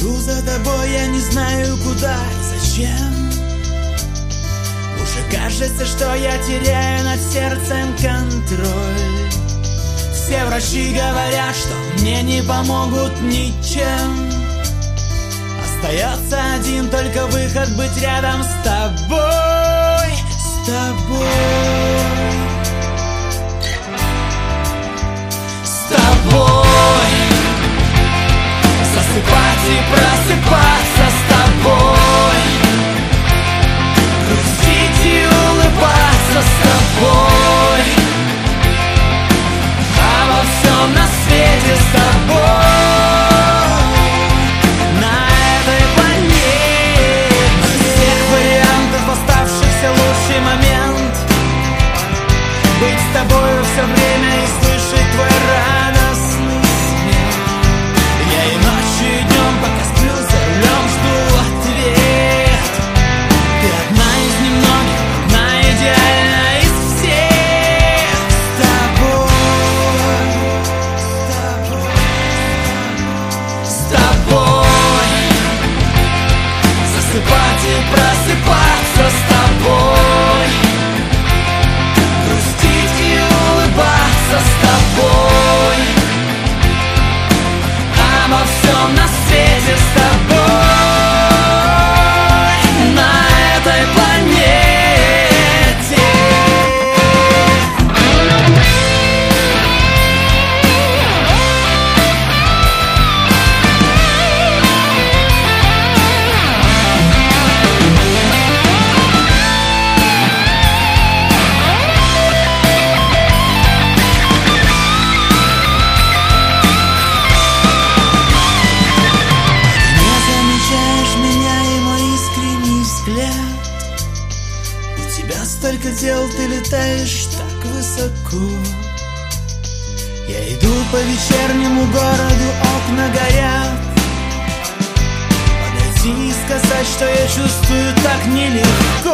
Иду за тобой, я не знаю куда и зачем. Уже кажется, что я теряю над сердцем контроль. Все врачи говорят, что мне не помогут ничем. Остается один только выход быть рядом с тобой С тобой Обо всем на свете с столько дел, ты летаешь так высоко. Я иду по вечернему городу, окна горят. Подойти и сказать, что я чувствую так нелегко